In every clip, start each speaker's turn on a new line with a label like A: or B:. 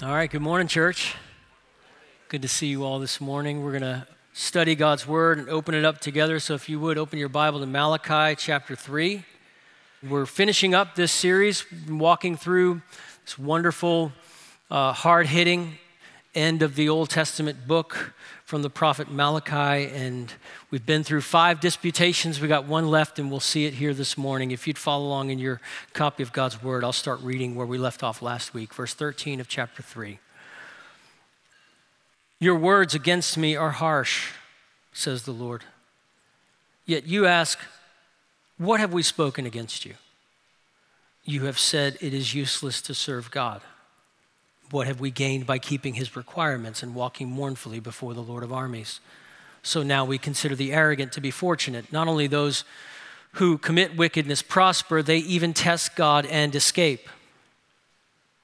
A: All right, good morning, church. Good to see you all this morning. We're going to study God's Word and open it up together. So, if you would open your Bible to Malachi chapter 3. We're finishing up this series, walking through this wonderful, uh, hard hitting end of the Old Testament book from the prophet Malachi. And we've been through five disputations. We got one left, and we'll see it here this morning. If you'd follow along in your copy of God's Word, I'll start reading where we left off last week, verse 13 of chapter 3. Your words against me are harsh, says the Lord. Yet you ask, What have we spoken against you? You have said it is useless to serve God. What have we gained by keeping his requirements and walking mournfully before the Lord of armies? So now we consider the arrogant to be fortunate. Not only those who commit wickedness prosper, they even test God and escape.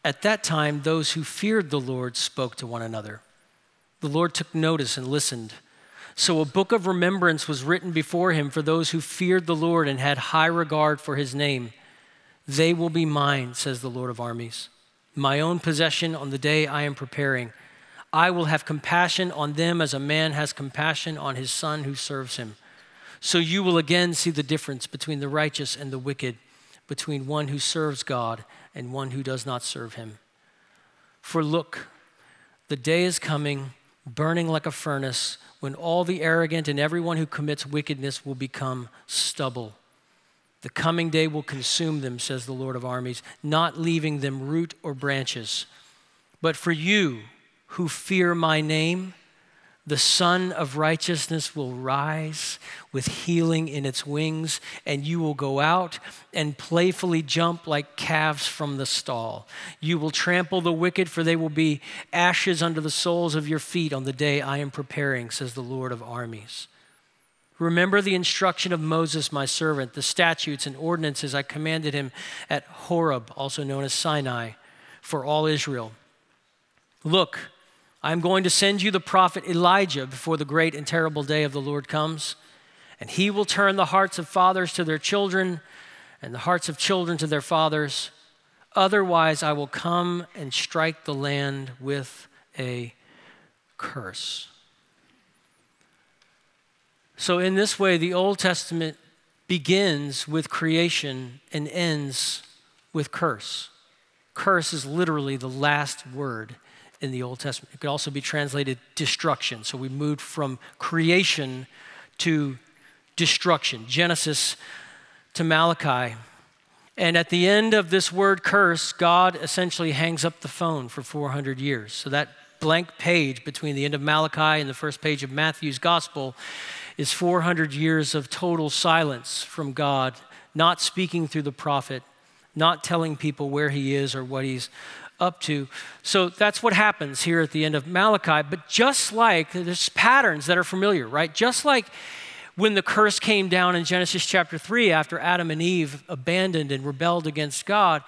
A: At that time, those who feared the Lord spoke to one another. The Lord took notice and listened. So a book of remembrance was written before him for those who feared the Lord and had high regard for his name. They will be mine, says the Lord of armies my own possession on the day I am preparing. I will have compassion on them as a man has compassion on his son who serves him. So you will again see the difference between the righteous and the wicked, between one who serves God and one who does not serve him. For look, the day is coming, burning like a furnace, when all the arrogant and everyone who commits wickedness will become stubble. The coming day will consume them, says the Lord of armies, not leaving them root or branches. But for you who fear my name, the Sun of Righteousness will rise with healing in its wings, and you will go out and playfully jump like calves from the stall. You will trample the wicked, for they will be ashes under the soles of your feet on the day I am preparing, says the Lord of armies. Remember the instruction of Moses, my servant, the statutes and ordinances I commanded him at Horeb, also known as Sinai, for all Israel. Look, I am going to send you the prophet Elijah before the great and terrible day of the Lord comes, and he will turn the hearts of fathers to their children and the hearts of children to their fathers. Otherwise, I will come and strike the land with a curse. So, in this way, the Old Testament begins with creation and ends with curse. Curse is literally the last word in the Old Testament. It could also be translated destruction. So we moved from creation to destruction, Genesis to Malachi. And at the end of this word curse, God essentially hangs up the phone for 400 years. So that blank page between the end of Malachi and the first page of Matthew's gospel is 400 years of total silence from God, not speaking through the prophet, not telling people where he is or what he's up to. So that's what happens here at the end of Malachi. But just like there's patterns that are familiar, right? Just like when the curse came down in Genesis chapter 3 after Adam and Eve abandoned and rebelled against God,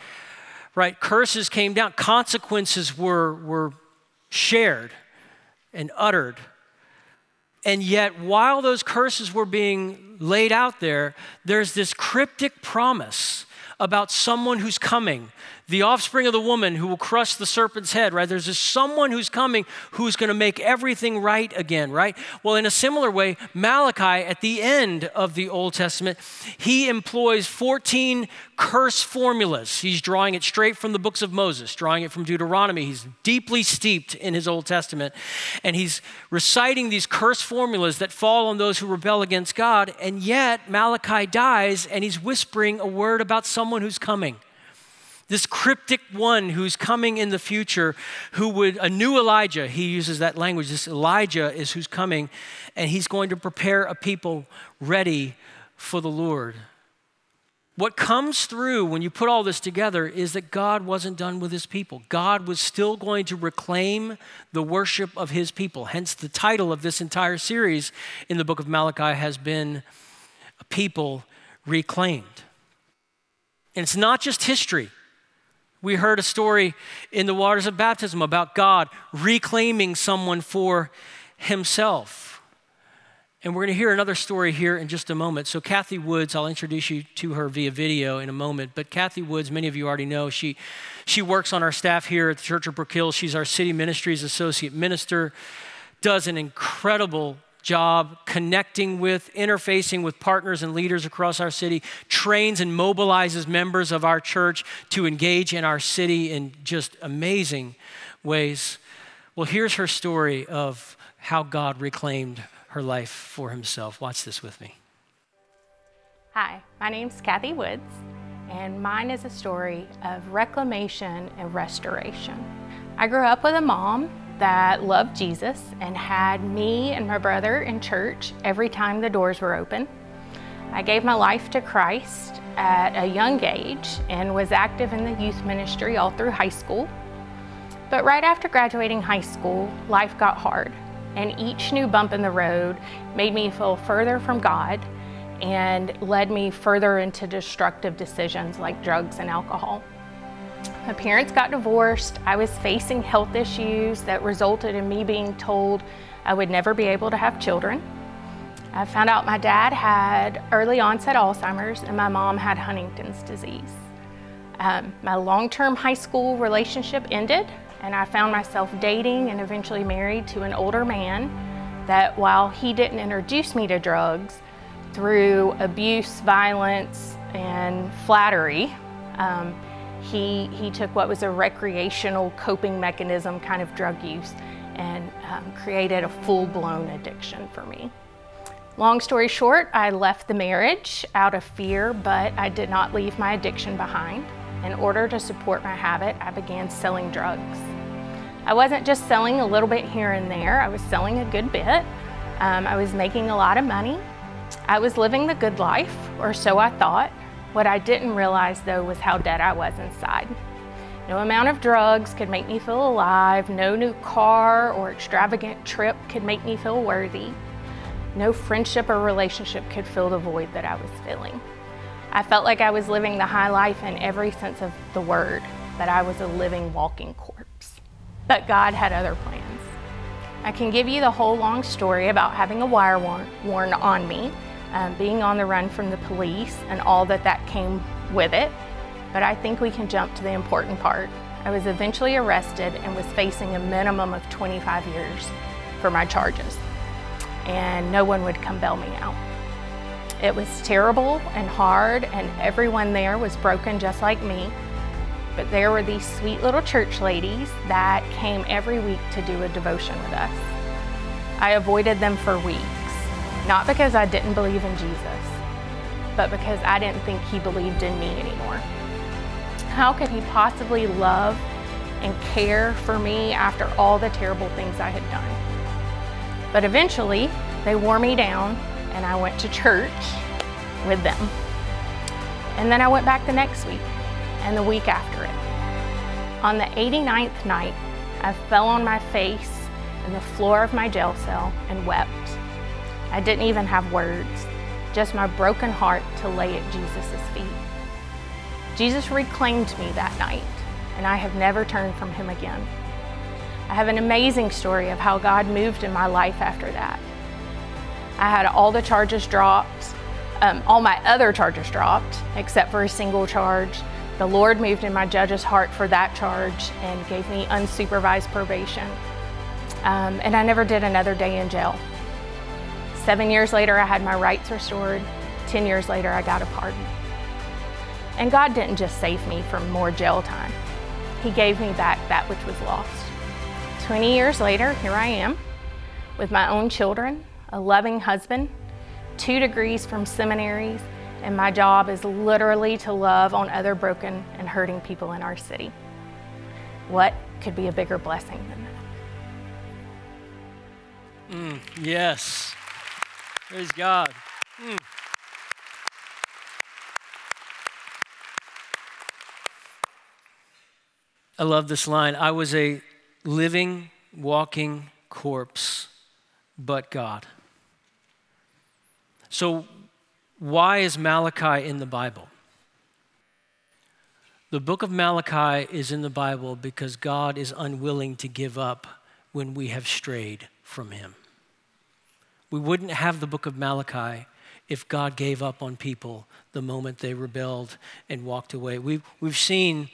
A: right? Curses came down, consequences were, were shared and uttered and yet, while those curses were being laid out there, there's this cryptic promise about someone who's coming the offspring of the woman who will crush the serpent's head, right? There's this someone who's coming who's going to make everything right again, right? Well, in a similar way, Malachi, at the end of the Old Testament, he employs 14 curse formulas. He's drawing it straight from the books of Moses, drawing it from Deuteronomy. He's deeply steeped in his Old Testament, and he's reciting these curse formulas that fall on those who rebel against God. And yet, Malachi dies, and he's whispering a word about someone who's coming this cryptic one who's coming in the future, who would, a new Elijah, he uses that language. This Elijah is who's coming, and he's going to prepare a people ready for the Lord. What comes through when you put all this together is that God wasn't done with his people. God was still going to reclaim the worship of his people. Hence, the title of this entire series in the book of Malachi has been A People Reclaimed. And it's not just history. We heard a story in the waters of baptism about God reclaiming someone for himself. And we're going to hear another story here in just a moment. So, Kathy Woods, I'll introduce you to her via video in a moment. But Kathy Woods, many of you already know, she, she works on our staff here at the Church of Brook Hill. She's our City Ministries Associate Minister, does an incredible job connecting with, interfacing with partners and leaders across our city, trains and mobilizes members of our church to engage in our city in just amazing ways. Well, here's her story of how God reclaimed her life for himself. Watch this with me.
B: Hi, my name's Kathy Woods, and mine is a story of reclamation and restoration. I grew up with a mom that loved Jesus and had me and my brother in church every time the doors were open. I gave my life to Christ at a young age and was active in the youth ministry all through high school. But right after graduating high school, life got hard and each new bump in the road made me feel further from God and led me further into destructive decisions like drugs and alcohol. My parents got divorced. I was facing health issues that resulted in me being told I would never be able to have children. I found out my dad had early onset Alzheimer's and my mom had Huntington's disease. Um, my long term high school relationship ended and I found myself dating and eventually married to an older man that while he didn't introduce me to drugs through abuse, violence, and flattery, um, he, he took what was a recreational coping mechanism kind of drug use and um, created a full blown addiction for me. Long story short, I left the marriage out of fear, but I did not leave my addiction behind. In order to support my habit, I began selling drugs. I wasn't just selling a little bit here and there, I was selling a good bit. Um, I was making a lot of money. I was living the good life, or so I thought. What I didn't realize though was how dead I was inside. No amount of drugs could make me feel alive. No new car or extravagant trip could make me feel worthy. No friendship or relationship could fill the void that I was feeling. I felt like I was living the high life in every sense of the word, that I was a living, walking corpse. But God had other plans. I can give you the whole long story about having a wire worn on me, um, being on the run from the police, and all that that came with it. But I think we can jump to the important part. I was eventually arrested and was facing a minimum of 25 years for my charges, and no one would come bail me out. It was terrible and hard, and everyone there was broken just like me. But there were these sweet little church ladies that came every week to do a devotion with us. I avoided them for weeks, not because I didn't believe in Jesus, but because I didn't think He believed in me anymore. How could He possibly love and care for me after all the terrible things I had done? But eventually, they wore me down and I went to church with them. And then I went back the next week and the week after it. On the 89th night, I fell on my face in the floor of my jail cell and wept. I didn't even have words, just my broken heart to lay at Jesus' feet. Jesus reclaimed me that night, and I have never turned from him again. I have an amazing story of how God moved in my life after that. I had all the charges dropped, um, all my other charges dropped, except for a single charge. The Lord moved in my judge's heart for that charge and gave me unsupervised probation. Um, and I never did another day in jail. Seven years later, I had my rights restored. Ten years later, I got a pardon. And God didn't just save me from more jail time, He gave me back that which was lost. 20 years later, here I am with my own children a loving husband, two degrees from seminaries, and my job is literally to love on other broken and hurting people in our city. What could be a bigger blessing than
A: that? Mm, yes. Praise God. Mm. I love this line. I was a living, walking corpse, but God. So, why is Malachi in the Bible? The book of Malachi is in the Bible because God is unwilling to give up when we have strayed from Him. We wouldn't have the book of Malachi if God gave up on people the moment they rebelled and walked away. We've, we've seen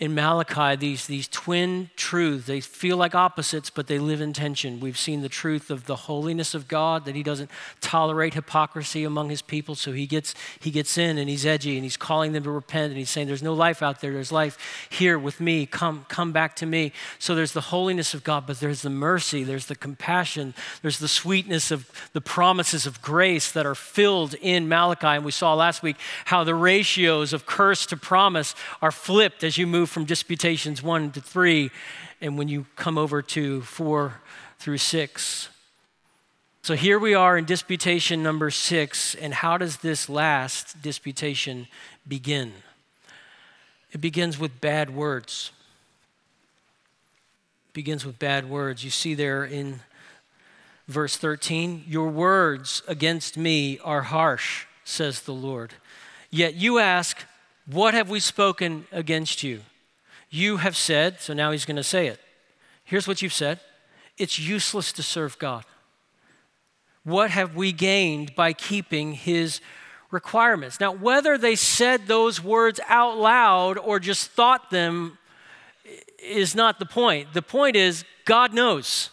A: in Malachi these, these twin truths. They feel like opposites, but they live in tension. We've seen the truth of the holiness of God, that He doesn't tolerate hypocrisy among His people. So He gets, he gets in and He's edgy and He's calling them to repent and He's saying, There's no life out there, there's life here with me. Come, come back to me. So there's the holiness of God, but there's the mercy, there's the compassion, there's the sweetness of the promises of grace that are filled in Malachi. And we saw last week how the ratios of curse to promise are flipped as you move move from disputations one to three, and when you come over to four through six. So here we are in disputation number six, and how does this last disputation begin? It begins with bad words. It begins with bad words. You see there in verse 13, Your words against me are harsh, says the Lord. Yet you ask, What have we spoken against you? You have said, so now he's going to say it. Here's what you've said it's useless to serve God. What have we gained by keeping his requirements? Now, whether they said those words out loud or just thought them is not the point. The point is, God knows.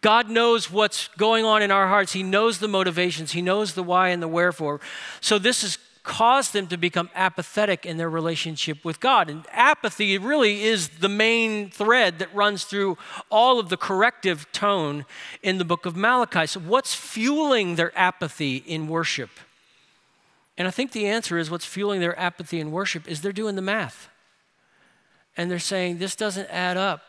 A: God knows what's going on in our hearts. He knows the motivations. He knows the why and the wherefore. So, this is caused them to become apathetic in their relationship with God. And apathy really is the main thread that runs through all of the corrective tone in the book of Malachi. So, what's fueling their apathy in worship? And I think the answer is what's fueling their apathy in worship is they're doing the math. And they're saying, this doesn't add up.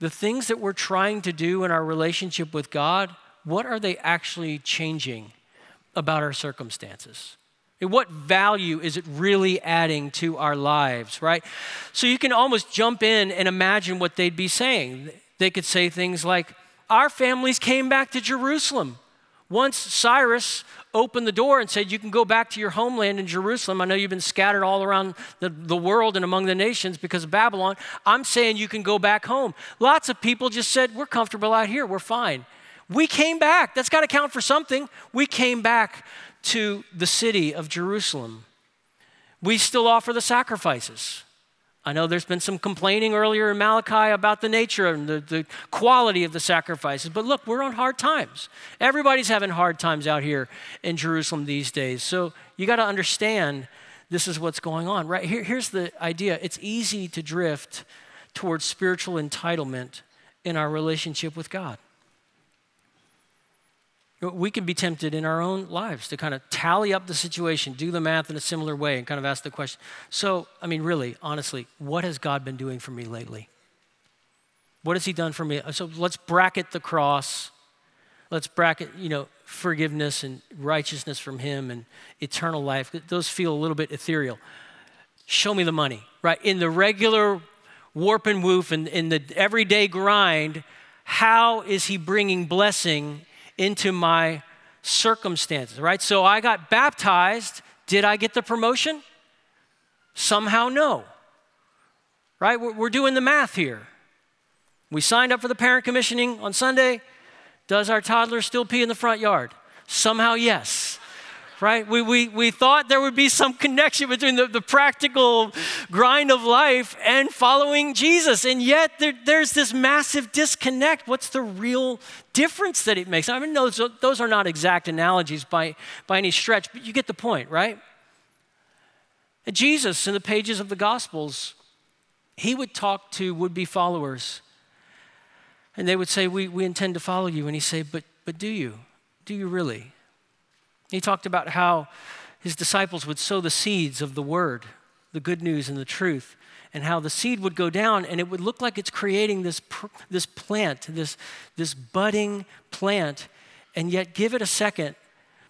A: The things that we're trying to do in our relationship with God, what are they actually changing about our circumstances? What value is it really adding to our lives, right? So you can almost jump in and imagine what they'd be saying. They could say things like, Our families came back to Jerusalem. Once Cyrus opened the door and said, You can go back to your homeland in Jerusalem. I know you've been scattered all around the, the world and among the nations because of Babylon. I'm saying you can go back home. Lots of people just said, We're comfortable out here, we're fine. We came back. That's got to count for something. We came back to the city of Jerusalem. We still offer the sacrifices. I know there's been some complaining earlier in Malachi about the nature and the, the quality of the sacrifices, but look, we're on hard times. Everybody's having hard times out here in Jerusalem these days. So you got to understand this is what's going on, right? Here, here's the idea it's easy to drift towards spiritual entitlement in our relationship with God. We can be tempted in our own lives to kind of tally up the situation, do the math in a similar way, and kind of ask the question. So, I mean, really, honestly, what has God been doing for me lately? What has He done for me? So let's bracket the cross. Let's bracket, you know, forgiveness and righteousness from Him and eternal life. Those feel a little bit ethereal. Show me the money, right? In the regular warp and woof and in the everyday grind, how is He bringing blessing into my circumstances, right? So I got baptized. Did I get the promotion? Somehow, no. Right? We're doing the math here. We signed up for the parent commissioning on Sunday. Does our toddler still pee in the front yard? Somehow, yes right? We, we, we thought there would be some connection between the, the practical grind of life and following Jesus. And yet there, there's this massive disconnect. What's the real difference that it makes? I mean, those, those are not exact analogies by, by any stretch, but you get the point, right? Jesus, in the pages of the Gospels, he would talk to would be followers. And they would say, we, we intend to follow you. And he'd say, but, but do you? Do you really? He talked about how his disciples would sow the seeds of the word, the good news and the truth, and how the seed would go down and it would look like it's creating this, this plant, this, this budding plant, and yet give it a second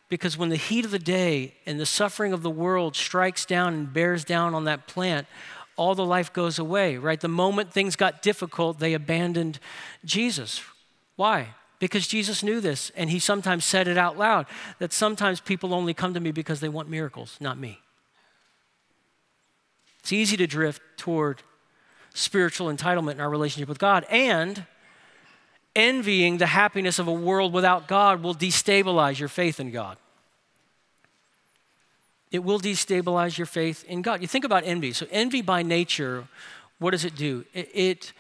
A: because when the heat of the day and the suffering of the world strikes down and bears down on that plant, all the life goes away, right? The moment things got difficult, they abandoned Jesus. Why? Because Jesus knew this and he sometimes said it out loud that sometimes people only come to me because they want miracles, not me. It's easy to drift toward spiritual entitlement in our relationship with God. And envying the happiness of a world without God will destabilize your faith in God. It will destabilize your faith in God. You think about envy. So, envy by nature, what does it do? It, it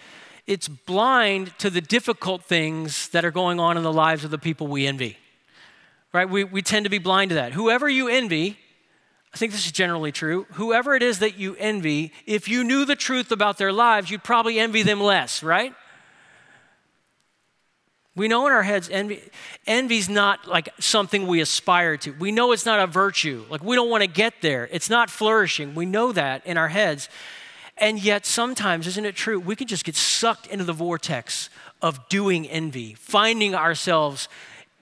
A: it's blind to the difficult things that are going on in the lives of the people we envy. Right? We, we tend to be blind to that. Whoever you envy, I think this is generally true. Whoever it is that you envy, if you knew the truth about their lives, you'd probably envy them less, right? We know in our heads envy envy's not like something we aspire to. We know it's not a virtue. Like we don't want to get there. It's not flourishing. We know that in our heads. And yet sometimes, isn't it true, we can just get sucked into the vortex of doing envy, finding ourselves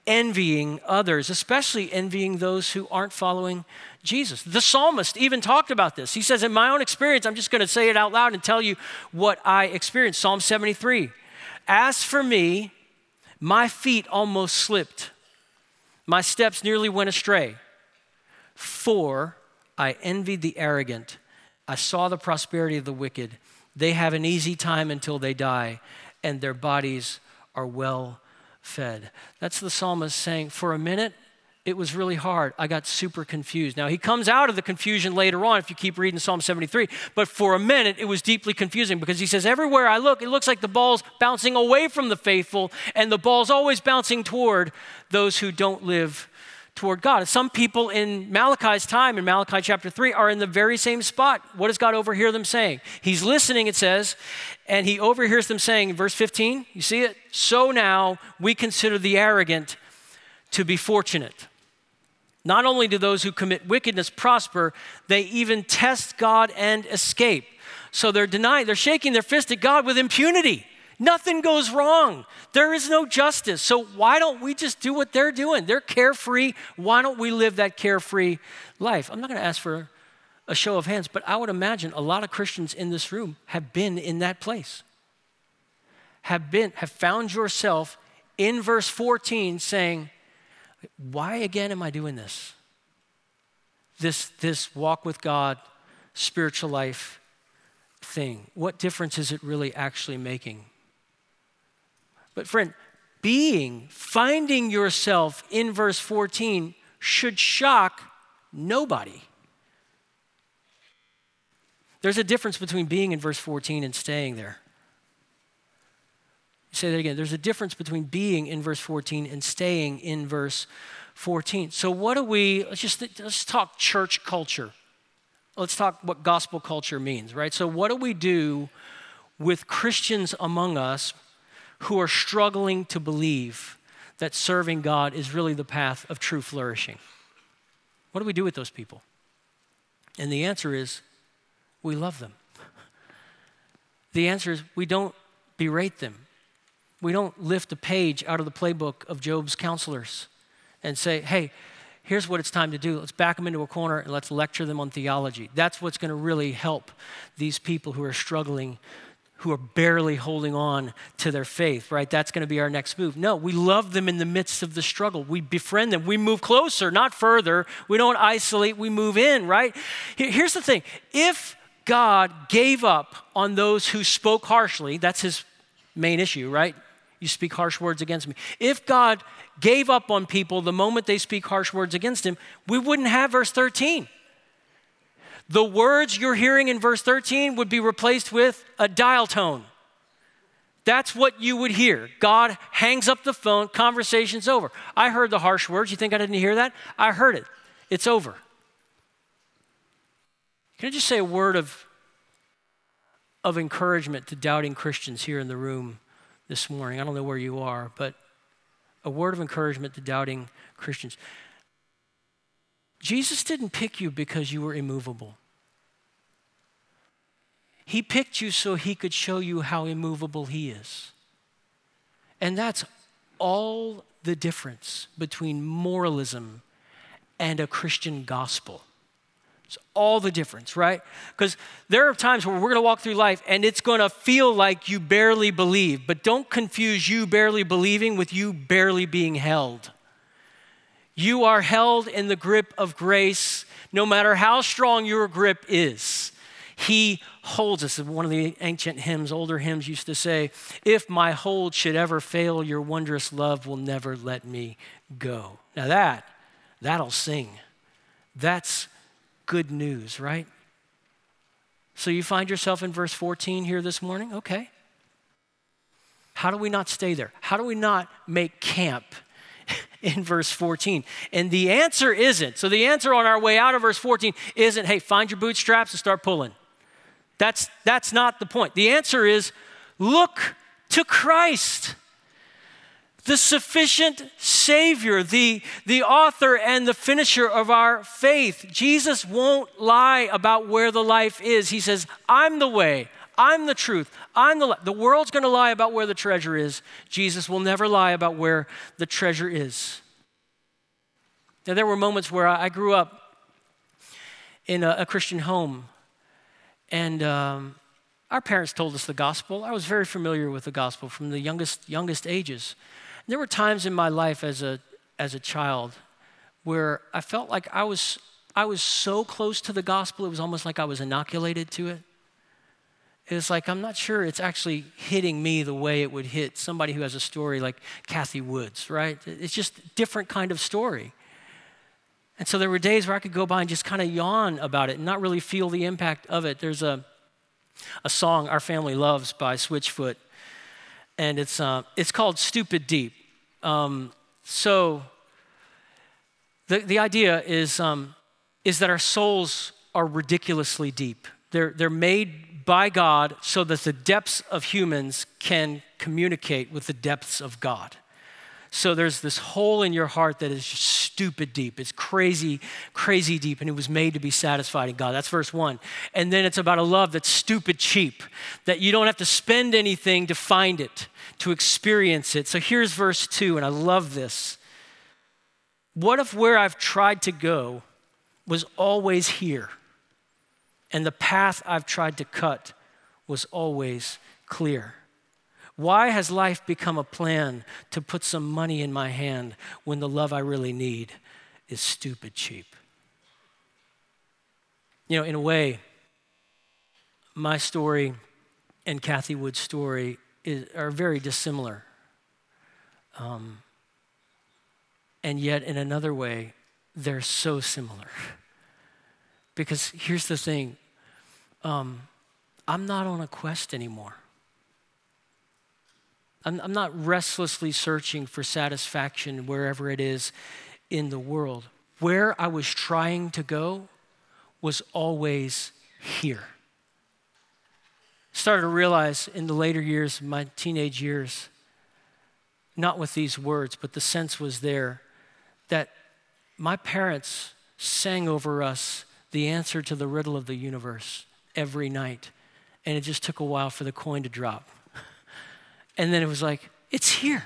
A: envying others, especially envying those who aren't following Jesus. The psalmist even talked about this. He says, In my own experience, I'm just going to say it out loud and tell you what I experienced. Psalm 73 As for me, my feet almost slipped, my steps nearly went astray. For I envied the arrogant, I saw the prosperity of the wicked. They have an easy time until they die, and their bodies are well fed. That's the psalmist saying, For a minute, it was really hard. I got super confused. Now, he comes out of the confusion later on if you keep reading Psalm 73, but for a minute, it was deeply confusing because he says, Everywhere I look, it looks like the ball's bouncing away from the faithful, and the ball's always bouncing toward those who don't live toward God. Some people in Malachi's time, in Malachi chapter 3, are in the very same spot. What does God overhear them saying? He's listening, it says, and he overhears them saying, verse 15, you see it? So now we consider the arrogant to be fortunate. Not only do those who commit wickedness prosper, they even test God and escape. So they're denying, they're shaking their fist at God with impunity. Nothing goes wrong. There is no justice. So why don't we just do what they're doing? They're carefree. Why don't we live that carefree life? I'm not going to ask for a show of hands, but I would imagine a lot of Christians in this room have been in that place. Have been have found yourself in verse 14 saying, why again am I doing this? This, this walk with God, spiritual life thing. What difference is it really actually making? But, friend, being, finding yourself in verse 14 should shock nobody. There's a difference between being in verse 14 and staying there. Say that again. There's a difference between being in verse 14 and staying in verse 14. So, what do we, let's just let's talk church culture. Let's talk what gospel culture means, right? So, what do we do with Christians among us who are struggling to believe that serving God is really the path of true flourishing? What do we do with those people? And the answer is we love them. The answer is we don't berate them. We don't lift a page out of the playbook of Job's counselors and say, hey, here's what it's time to do. Let's back them into a corner and let's lecture them on theology. That's what's going to really help these people who are struggling, who are barely holding on to their faith, right? That's going to be our next move. No, we love them in the midst of the struggle. We befriend them. We move closer, not further. We don't isolate, we move in, right? Here's the thing if God gave up on those who spoke harshly, that's his main issue, right? you speak harsh words against me. If God gave up on people the moment they speak harsh words against him, we wouldn't have verse 13. The words you're hearing in verse 13 would be replaced with a dial tone. That's what you would hear. God hangs up the phone, conversation's over. I heard the harsh words. You think I didn't hear that? I heard it. It's over. Can I just say a word of, of encouragement to doubting Christians here in the room? this morning. I don't know where you are, but a word of encouragement to doubting Christians. Jesus didn't pick you because you were immovable. He picked you so he could show you how immovable he is. And that's all the difference between moralism and a Christian gospel. It's all the difference, right? Because there are times where we're going to walk through life and it's going to feel like you barely believe, but don't confuse you barely believing with you barely being held. You are held in the grip of grace no matter how strong your grip is. He holds us. One of the ancient hymns, older hymns used to say, If my hold should ever fail, your wondrous love will never let me go. Now that, that'll sing. That's good news, right? So you find yourself in verse 14 here this morning? Okay. How do we not stay there? How do we not make camp in verse 14? And the answer isn't. So the answer on our way out of verse 14 isn't, hey, find your bootstraps and start pulling. That's, that's not the point. The answer is look to Christ the sufficient Savior, the, the author and the finisher of our faith. Jesus won't lie about where the life is. He says, I'm the way, I'm the truth, I'm the The world's going to lie about where the treasure is. Jesus will never lie about where the treasure is. Now, there were moments where I grew up in a, a Christian home, and um, our parents told us the gospel. I was very familiar with the gospel from the youngest, youngest ages. There were times in my life as a, as a child where I felt like I was, I was so close to the gospel, it was almost like I was inoculated to it. It's like I'm not sure it's actually hitting me the way it would hit somebody who has a story like Kathy Woods, right? It's just different kind of story. And so there were days where I could go by and just kind of yawn about it and not really feel the impact of it. There's a, a song our family loves by Switchfoot, and it's, uh, it's called Stupid Deep. Um, so the, the idea is, um, is that our souls are ridiculously deep. They're, they're made by God so that the depths of humans can communicate with the depths of God. So there's this hole in your heart that is just stupid deep. It's crazy, crazy deep, and it was made to be satisfied in God. That's verse one. And then it's about a love that's stupid cheap, that you don't have to spend anything to find it to experience it. So here's verse 2, and I love this. What if where I've tried to go was always here, and the path I've tried to cut was always clear? Why has life become a plan to put some money in my hand when the love I really need is stupid cheap? You know, in a way, my story and Kathy Wood's story is, are very dissimilar. Um, and yet, in another way, they're so similar. because here's the thing um, I'm not on a quest anymore. I'm, I'm not restlessly searching for satisfaction wherever it is in the world. Where I was trying to go was always here started to realize in the later years, my teenage years, not with these words, but the sense was there that my parents sang over us the answer to the riddle of the universe every night. And it just took a while for the coin to drop. And then it was like, it's here.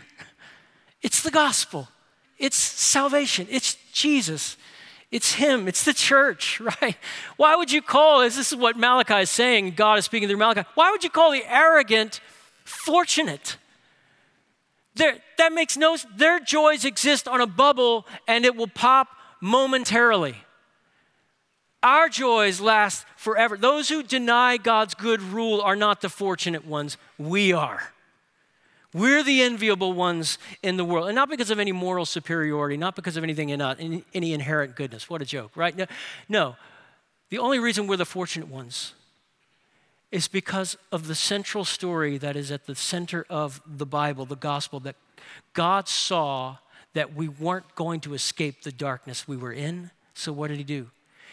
A: It's the gospel. It's salvation. It's Jesus. It's Him, it's the church, right? Why would you call, as this is what Malachi is saying, God is speaking through Malachi, why would you call the arrogant fortunate? There, that makes no Their joys exist on a bubble and it will pop momentarily. Our joys last forever. Those who deny God's good rule are not the fortunate ones, we are. We're the enviable ones in the world. And not because of any moral superiority, not because of anything in uh, us, any inherent goodness. What a joke, right? No, no. The only reason we're the fortunate ones is because of the central story that is at the center of the Bible, the gospel, that God saw that we weren't going to escape the darkness we were in. So what did he do?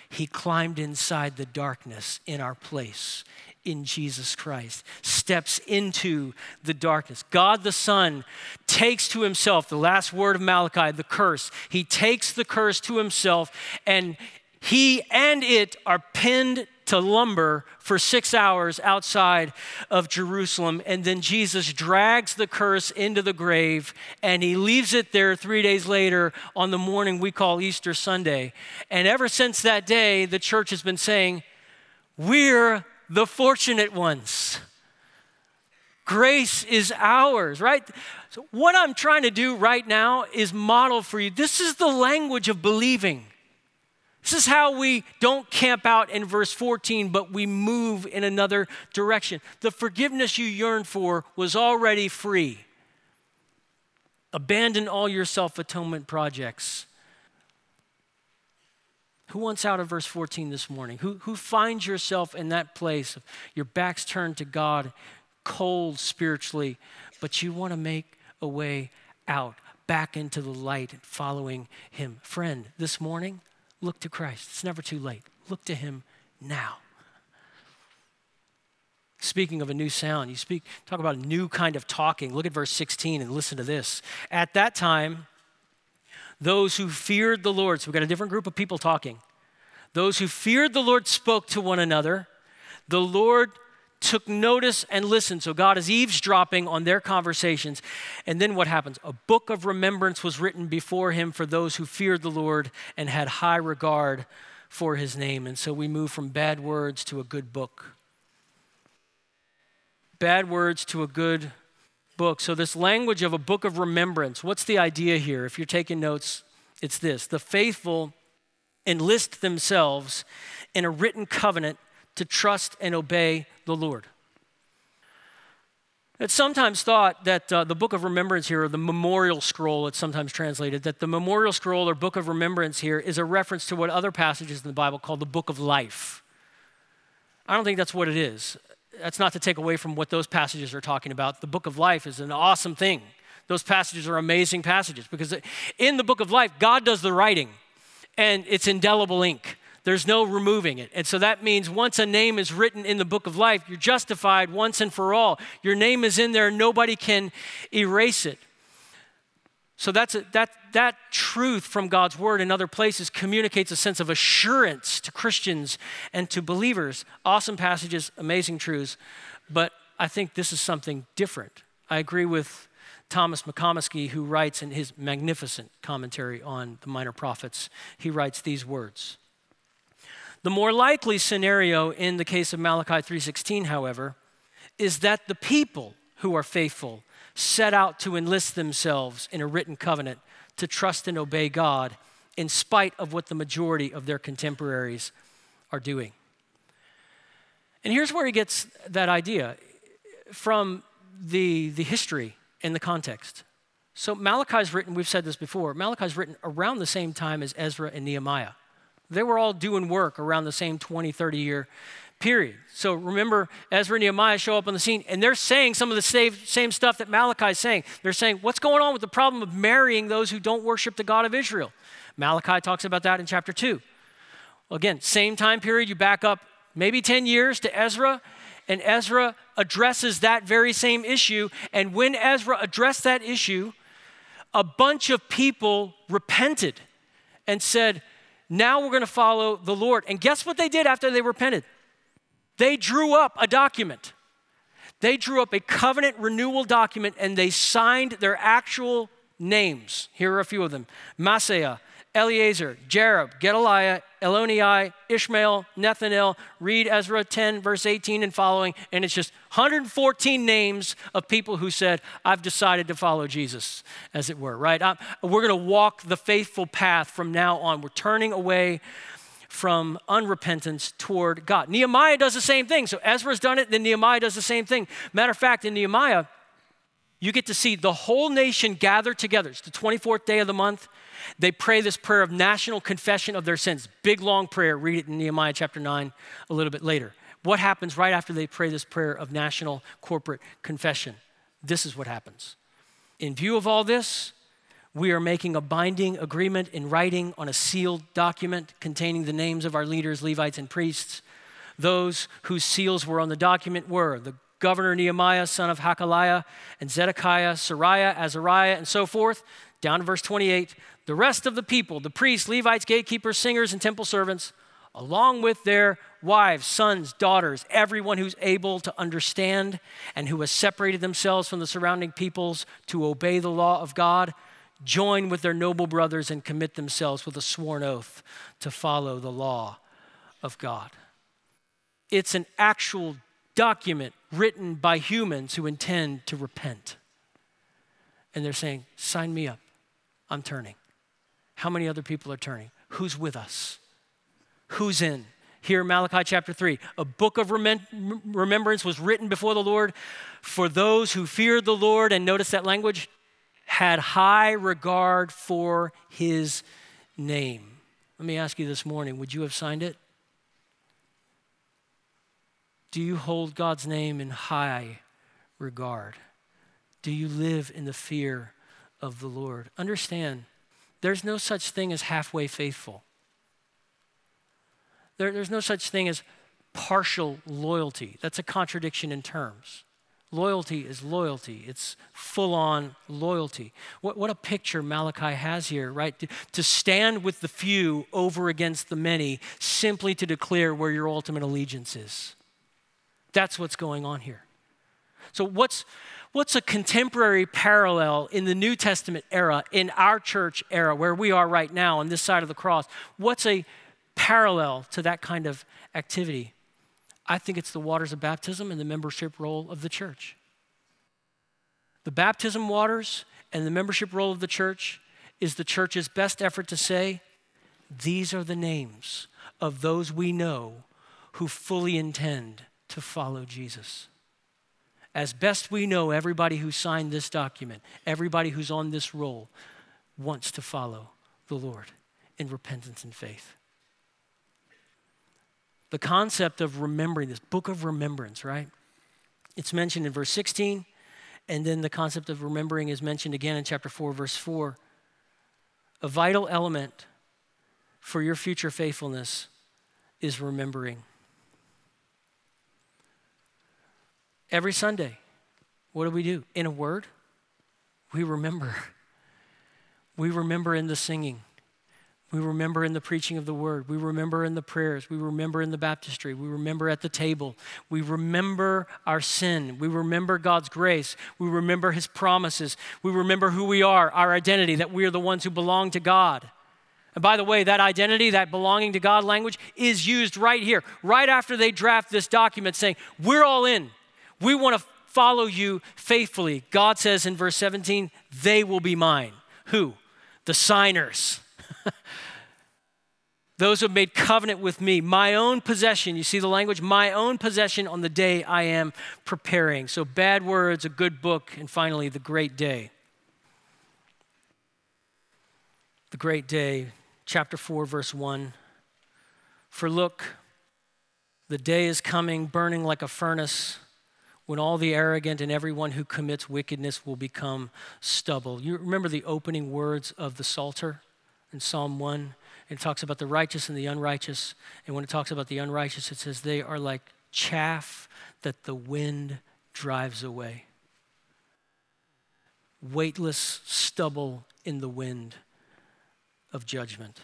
A: He climbed inside the darkness in our place in Jesus Christ, steps into the darkness. God the Son takes to himself the last word of Malachi, the curse. He takes the curse to himself, and he and it are pinned to lumber for six hours outside of Jerusalem. And then Jesus drags the curse into the grave and he leaves it there three days later on the morning we call Easter Sunday. And ever since that day, the church has been saying, We're the fortunate ones. Grace is ours, right? So, what I'm trying to do right now is model for you. This is the language of believing. This is how we don't camp out in verse 14, but we move in another direction. The forgiveness you yearn for was already free. Abandon all your self atonement projects. Who wants out of verse 14 this morning? Who, who finds yourself in that place of your back's turned to God, cold spiritually, but you want to make a way out, back into the light, following Him? Friend, this morning, look to Christ. It's never too late. Look to Him now. Speaking of a new sound, you speak talk about a new kind of talking. Look at verse 16 and listen to this. At that time, those who feared the Lord, so we've got a different group of people talking. Those who feared the Lord spoke to one another. The Lord took notice and listened. So God is eavesdropping on their conversations. And then what happens? A book of remembrance was written before him for those who feared the Lord and had high regard for his name. And so we move from bad words to a good book. Bad words to a good book. So, this language of a book of remembrance, what's the idea here? If you're taking notes, it's this the faithful enlist themselves in a written covenant to trust and obey the Lord. It's sometimes thought that uh, the book of remembrance here, or the memorial scroll, it's sometimes translated, that the memorial scroll or book of remembrance here is a reference to what other passages in the Bible call the book of life. I don't think that's what it is that's not to take away from what those passages are talking about. The book of life is an awesome thing. Those passages are amazing passages because in the book of life, God does the writing and it's indelible ink. There's no removing it. And so that means once a name is written in the book of life, you're justified once and for all. Your name is in there, nobody can erase it. So that's a, that, that truth from God's word in other places communicates a sense of assurance to Christians and to believers. Awesome passages, amazing truths. But I think this is something different. I agree with Thomas McComiskey, who writes in his magnificent commentary on the minor prophets, he writes these words. The more likely scenario in the case of Malachi 3:16, however, is that the people who are faithful set out to enlist themselves in a written covenant to trust and obey God in spite of what the majority of their contemporaries are doing. And here's where he gets that idea from the, the history and the context. So Malachi's written, we've said this before, Malachi's written around the same time as Ezra and Nehemiah. They were all doing work around the same 20, 30 year period. So remember, Ezra and Nehemiah show up on the scene, and they're saying some of the same, same stuff that Malachi is saying. They're saying, What's going on with the problem of marrying those who don't worship the God of Israel? Malachi talks about that in chapter 2. Again, same time period, you back up maybe 10 years to Ezra, and Ezra addresses that very same issue. And when Ezra addressed that issue, a bunch of people repented and said, Now we're going to follow the Lord. And guess what they did after they repented? They drew up a document. They drew up a covenant renewal document and they signed their actual names. Here are a few of them Maaseiah, Eleazar, Jarib, Gedaliah, Eloni, Ishmael, Nethanel, read Ezra 10, verse 18 and following, and it's just 114 names of people who said, I've decided to follow Jesus, as it were, right? I'm, we're going to walk the faithful path from now on. We're turning away from unrepentance toward God. Nehemiah does the same thing. So Ezra's done it, then Nehemiah does the same thing. Matter of fact, in Nehemiah, you get to see the whole nation gather together. It's the 24th day of the month. They pray this prayer of national confession of their sins. Big, long prayer. Read it in Nehemiah chapter 9 a little bit later. What happens right after they pray this prayer of national corporate confession? This is what happens. In view of all this, we are making a binding agreement in writing on a sealed document containing the names of our leaders, Levites, and priests. Those whose seals were on the document were the governor Nehemiah, son of Hacaliah, and Zedekiah, Seraiah, Azariah, and so forth. Down to verse 28. The rest of the people, the priests, Levites, gatekeepers, singers, and temple servants, along with their wives, sons, daughters, everyone who's able to understand and who has separated themselves from the surrounding peoples to obey the law of God join with their noble brothers and commit themselves with a sworn oath to follow the law of God. It's an actual document written by humans who intend to repent. And they're saying, Sign me up. I'm turning. How many other people are turning? Who's with us? Who's in? Here, Malachi chapter 3. A book of remembrance was written before the Lord for those who feared the Lord, and notice that language, had high regard for his name. Let me ask you this morning would you have signed it? Do you hold God's name in high regard? Do you live in the fear of the Lord? Understand, there's no such thing as halfway faithful. There, there's no such thing as partial loyalty. That's a contradiction in terms. Loyalty is loyalty. It's full on loyalty. What, what a picture Malachi has here, right? To, to stand with the few over against the many simply to declare where your ultimate allegiance is. That's what's going on here. So, what's, what's a contemporary parallel in the New Testament era, in our church era, where we are right now on this side of the cross? What's a parallel to that kind of activity? I think it's the waters of baptism and the membership roll of the church. The baptism waters and the membership roll of the church is the church's best effort to say, these are the names of those we know who fully intend to follow Jesus. As best we know, everybody who signed this document, everybody who's on this roll, wants to follow the Lord in repentance and faith the concept of remembering, this book of remembrance, right? It's mentioned in verse 16, and then the concept of remembering is mentioned again in chapter 4, verse 4. A vital element for your future faithfulness is remembering. Every Sunday, what do we do? In a word, we remember. We remember in the singing. We remember in the preaching of the word. We remember in the prayers. We remember in the baptistry. We remember at the table. We remember our sin. We remember God's grace. We remember his promises. We remember who we are, our identity, that we are the ones who belong to God. And by the way, that identity, that belonging to God language is used right here, right after they draft this document saying, We're all in. We want to follow you faithfully. God says in verse 17, They will be mine. Who? The signers. Those who have made covenant with me, my own possession. You see the language? My own possession on the day I am preparing. So, bad words, a good book, and finally, the great day. The great day, chapter 4, verse 1. For look, the day is coming, burning like a furnace, when all the arrogant and everyone who commits wickedness will become stubble. You remember the opening words of the Psalter in Psalm 1? It talks about the righteous and the unrighteous. And when it talks about the unrighteous, it says they are like chaff that the wind drives away. Weightless stubble in the wind of judgment.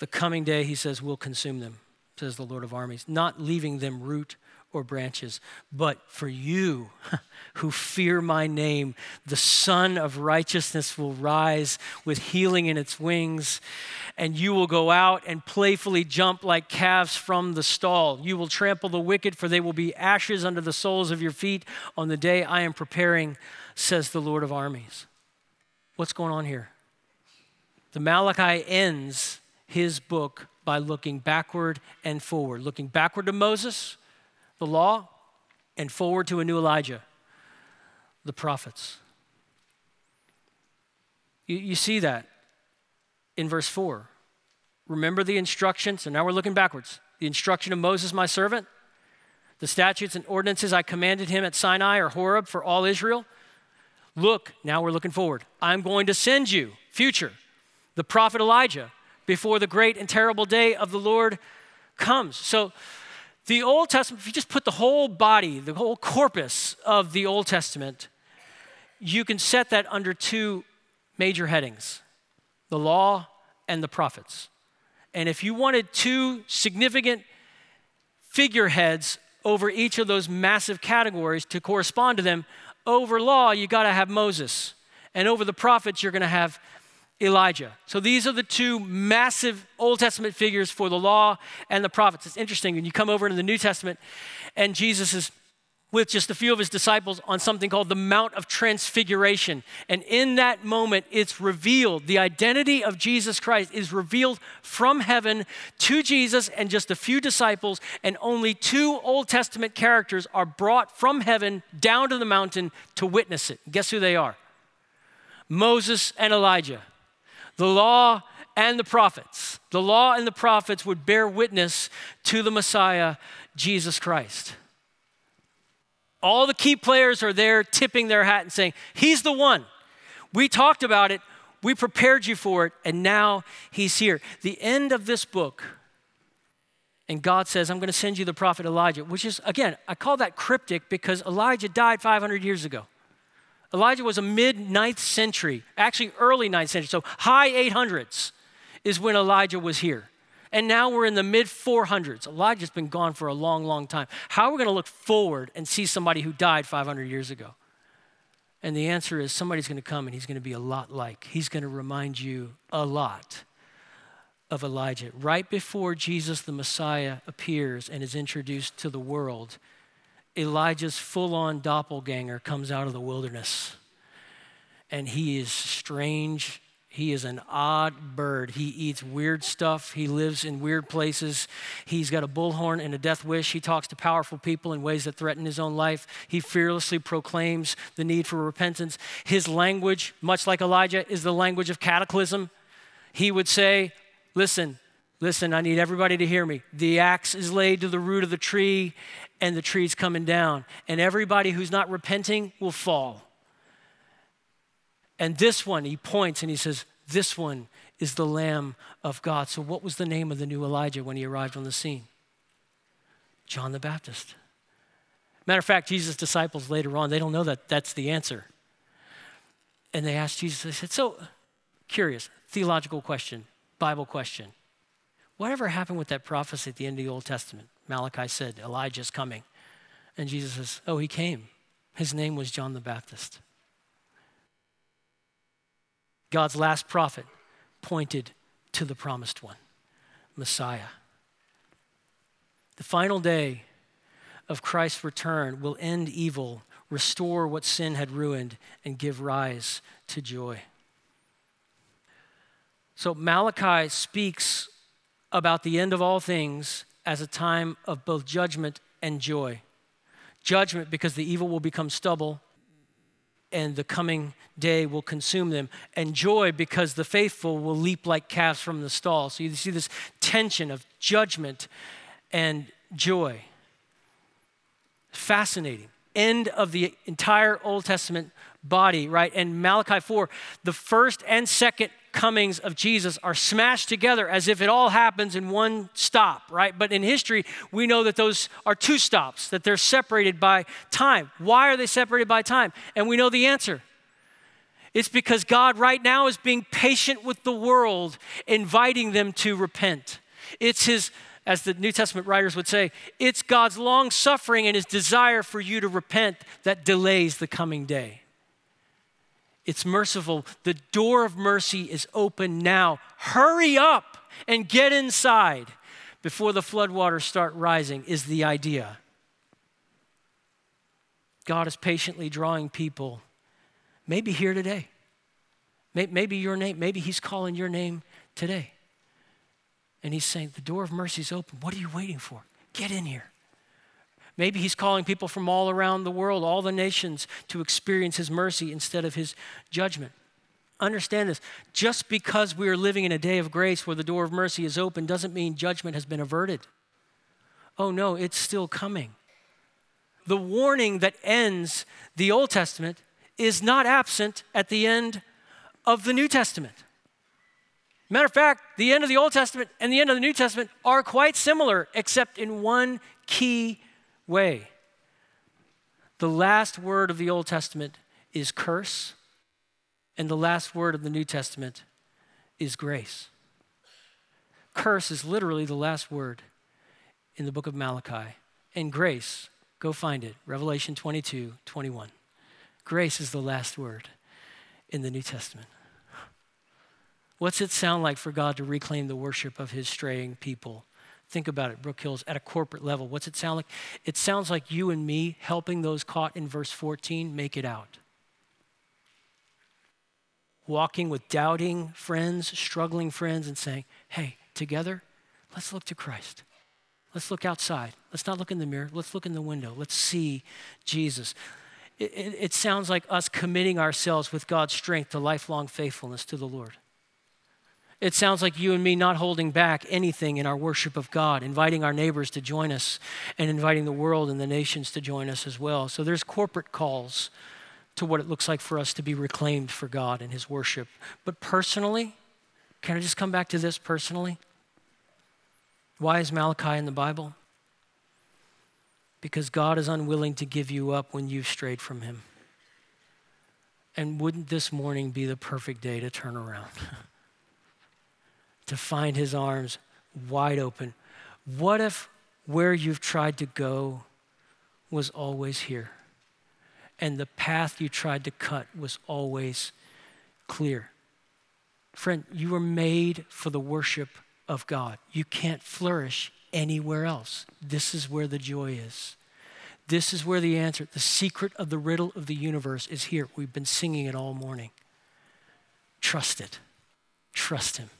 A: The coming day, he says, will consume them, says the Lord of armies, not leaving them root or branches. But for you who fear my name, the Sun of Righteousness will rise with healing in its wings, and you will go out and playfully jump like calves from the stall. You will trample the wicked, for they will be ashes under the soles of your feet on the day I am preparing, says the Lord of armies. What's going on here? The Malachi ends his book by looking backward and forward, looking backward to Moses the law, and forward to a new Elijah, the prophets. You, you see that in verse 4. Remember the instruction. So now we're looking backwards. The instruction of Moses, my servant, the statutes and ordinances I commanded him at Sinai or Horeb for all Israel. Look, now we're looking forward. I'm going to send you, future, the prophet Elijah, before the great and terrible day of the Lord comes. So, the Old Testament, if you just put the whole body, the whole corpus of the Old Testament, you can set that under two major headings the law and the prophets. And if you wanted two significant figureheads over each of those massive categories to correspond to them, over law, you got to have Moses. And over the prophets, you're going to have Elijah. So these are the two massive Old Testament figures for the law and the prophets. It's interesting when you come over into the New Testament and Jesus is with just a few of his disciples on something called the Mount of Transfiguration. And in that moment, it's revealed, the identity of Jesus Christ is revealed from heaven to Jesus and just a few disciples, and only two Old Testament characters are brought from heaven down to the mountain to witness it. Guess who they are? Moses and Elijah. The law and the prophets. The law and the prophets would bear witness to the Messiah, Jesus Christ. All the key players are there tipping their hat and saying, He's the one. We talked about it, we prepared you for it, and now He's here. The end of this book, and God says, I'm going to send you the prophet Elijah, which is, again, I call that cryptic because Elijah died 500 years ago. Elijah was a mid 9th century, actually early 9th century, so high 800s is when Elijah was here. And now we're in the mid 400s. Elijah's been gone for a long, long time. How are we going to look forward and see somebody who died 500 years ago? And the answer is somebody's going to come and he's going to be a lot like. He's going to remind you a lot of Elijah. Right before Jesus the Messiah appears and is introduced to the world, Elijah's full on doppelganger comes out of the wilderness. And he is strange he is an odd bird. He eats weird stuff. He lives in weird places. He's got a bullhorn and a death wish. He talks to powerful people in ways that threaten his own life. He fearlessly proclaims the need for repentance. His language, much like Elijah, is the language of cataclysm. He would say, Listen, listen, I need everybody to hear me. The axe is laid to the root of the tree, and the tree's coming down. And everybody who's not repenting will fall. And this one, he points and he says, This one is the Lamb of God. So, what was the name of the new Elijah when he arrived on the scene? John the Baptist. Matter of fact, Jesus' disciples later on, they don't know that that's the answer. And they asked Jesus, they said, So, curious, theological question, Bible question. Whatever happened with that prophecy at the end of the Old Testament? Malachi said, Elijah's coming. And Jesus says, Oh, he came. His name was John the Baptist. God's last prophet pointed to the promised one, Messiah. The final day of Christ's return will end evil, restore what sin had ruined, and give rise to joy. So Malachi speaks about the end of all things as a time of both judgment and joy. Judgment because the evil will become stubble, and the coming day will consume them, and joy because the faithful will leap like calves from the stall. So you see this tension of judgment and joy. Fascinating. End of the entire Old Testament body, right? And Malachi 4, the first and second comings of Jesus are smashed together as if it all happens in one stop, right? But in history, we know that those are two stops, that they're separated by time. Why are they separated by time? And we know the answer. It's because God right now is being patient with the world, inviting them to repent. It's His, as the New Testament writers would say, it's God's long suffering and His desire for you to repent that delays the coming day. It's merciful. The door of mercy is open now. Hurry up and get inside before the floodwaters start rising, is the idea. God is patiently drawing people, maybe here today. Maybe your name, maybe He's calling your name today. And He's saying, The door of mercy is open. What are you waiting for? Get in here. Maybe he's calling people from all around the world, all the nations, to experience his mercy instead of his judgment. Understand this just because we are living in a day of grace where the door of mercy is open doesn't mean judgment has been averted. Oh no, it's still coming. The warning that ends the Old Testament is not absent at the end of the New Testament. Matter of fact, the end of the Old Testament and the end of the New Testament are quite similar, except in one key way. The last word of the Old Testament is curse, and the last word of the New Testament is grace. Curse is literally the last word in the book of Malachi, and grace, go find it, Revelation 22 21. Grace is the last word in the New Testament. What's it sound like for God to reclaim the worship of his straying people Think about it, Brook Hills, at a corporate level. What's it sound like? It sounds like you and me helping those caught in verse 14 make it out. Walking with doubting friends, struggling friends, and saying, hey, together, let's look to Christ. Let's look outside. Let's not look in the mirror. Let's look in the window. Let's see Jesus. It, it, it sounds like us committing ourselves with God's strength to lifelong faithfulness to the Lord. It sounds like you and me not holding back anything in our worship of God, inviting our neighbors to join us, and inviting the world and the nations to join us as well. So there's corporate calls to what it looks like for us to be reclaimed for God and His worship. But personally, can I just come back to this personally? Why is Malachi in the Bible? Because God is unwilling to give you up when you've strayed from Him. And wouldn't this morning be the perfect day to turn around? to find his arms wide open. What if where you've tried to go was always here? And the path you tried to cut was always clear. Friend, you were made for the worship of God. You can't flourish anywhere else. This is where the joy is. This is where the answer, the secret of the riddle of the universe is here. We've been singing it all morning. Trust it. Trust Him.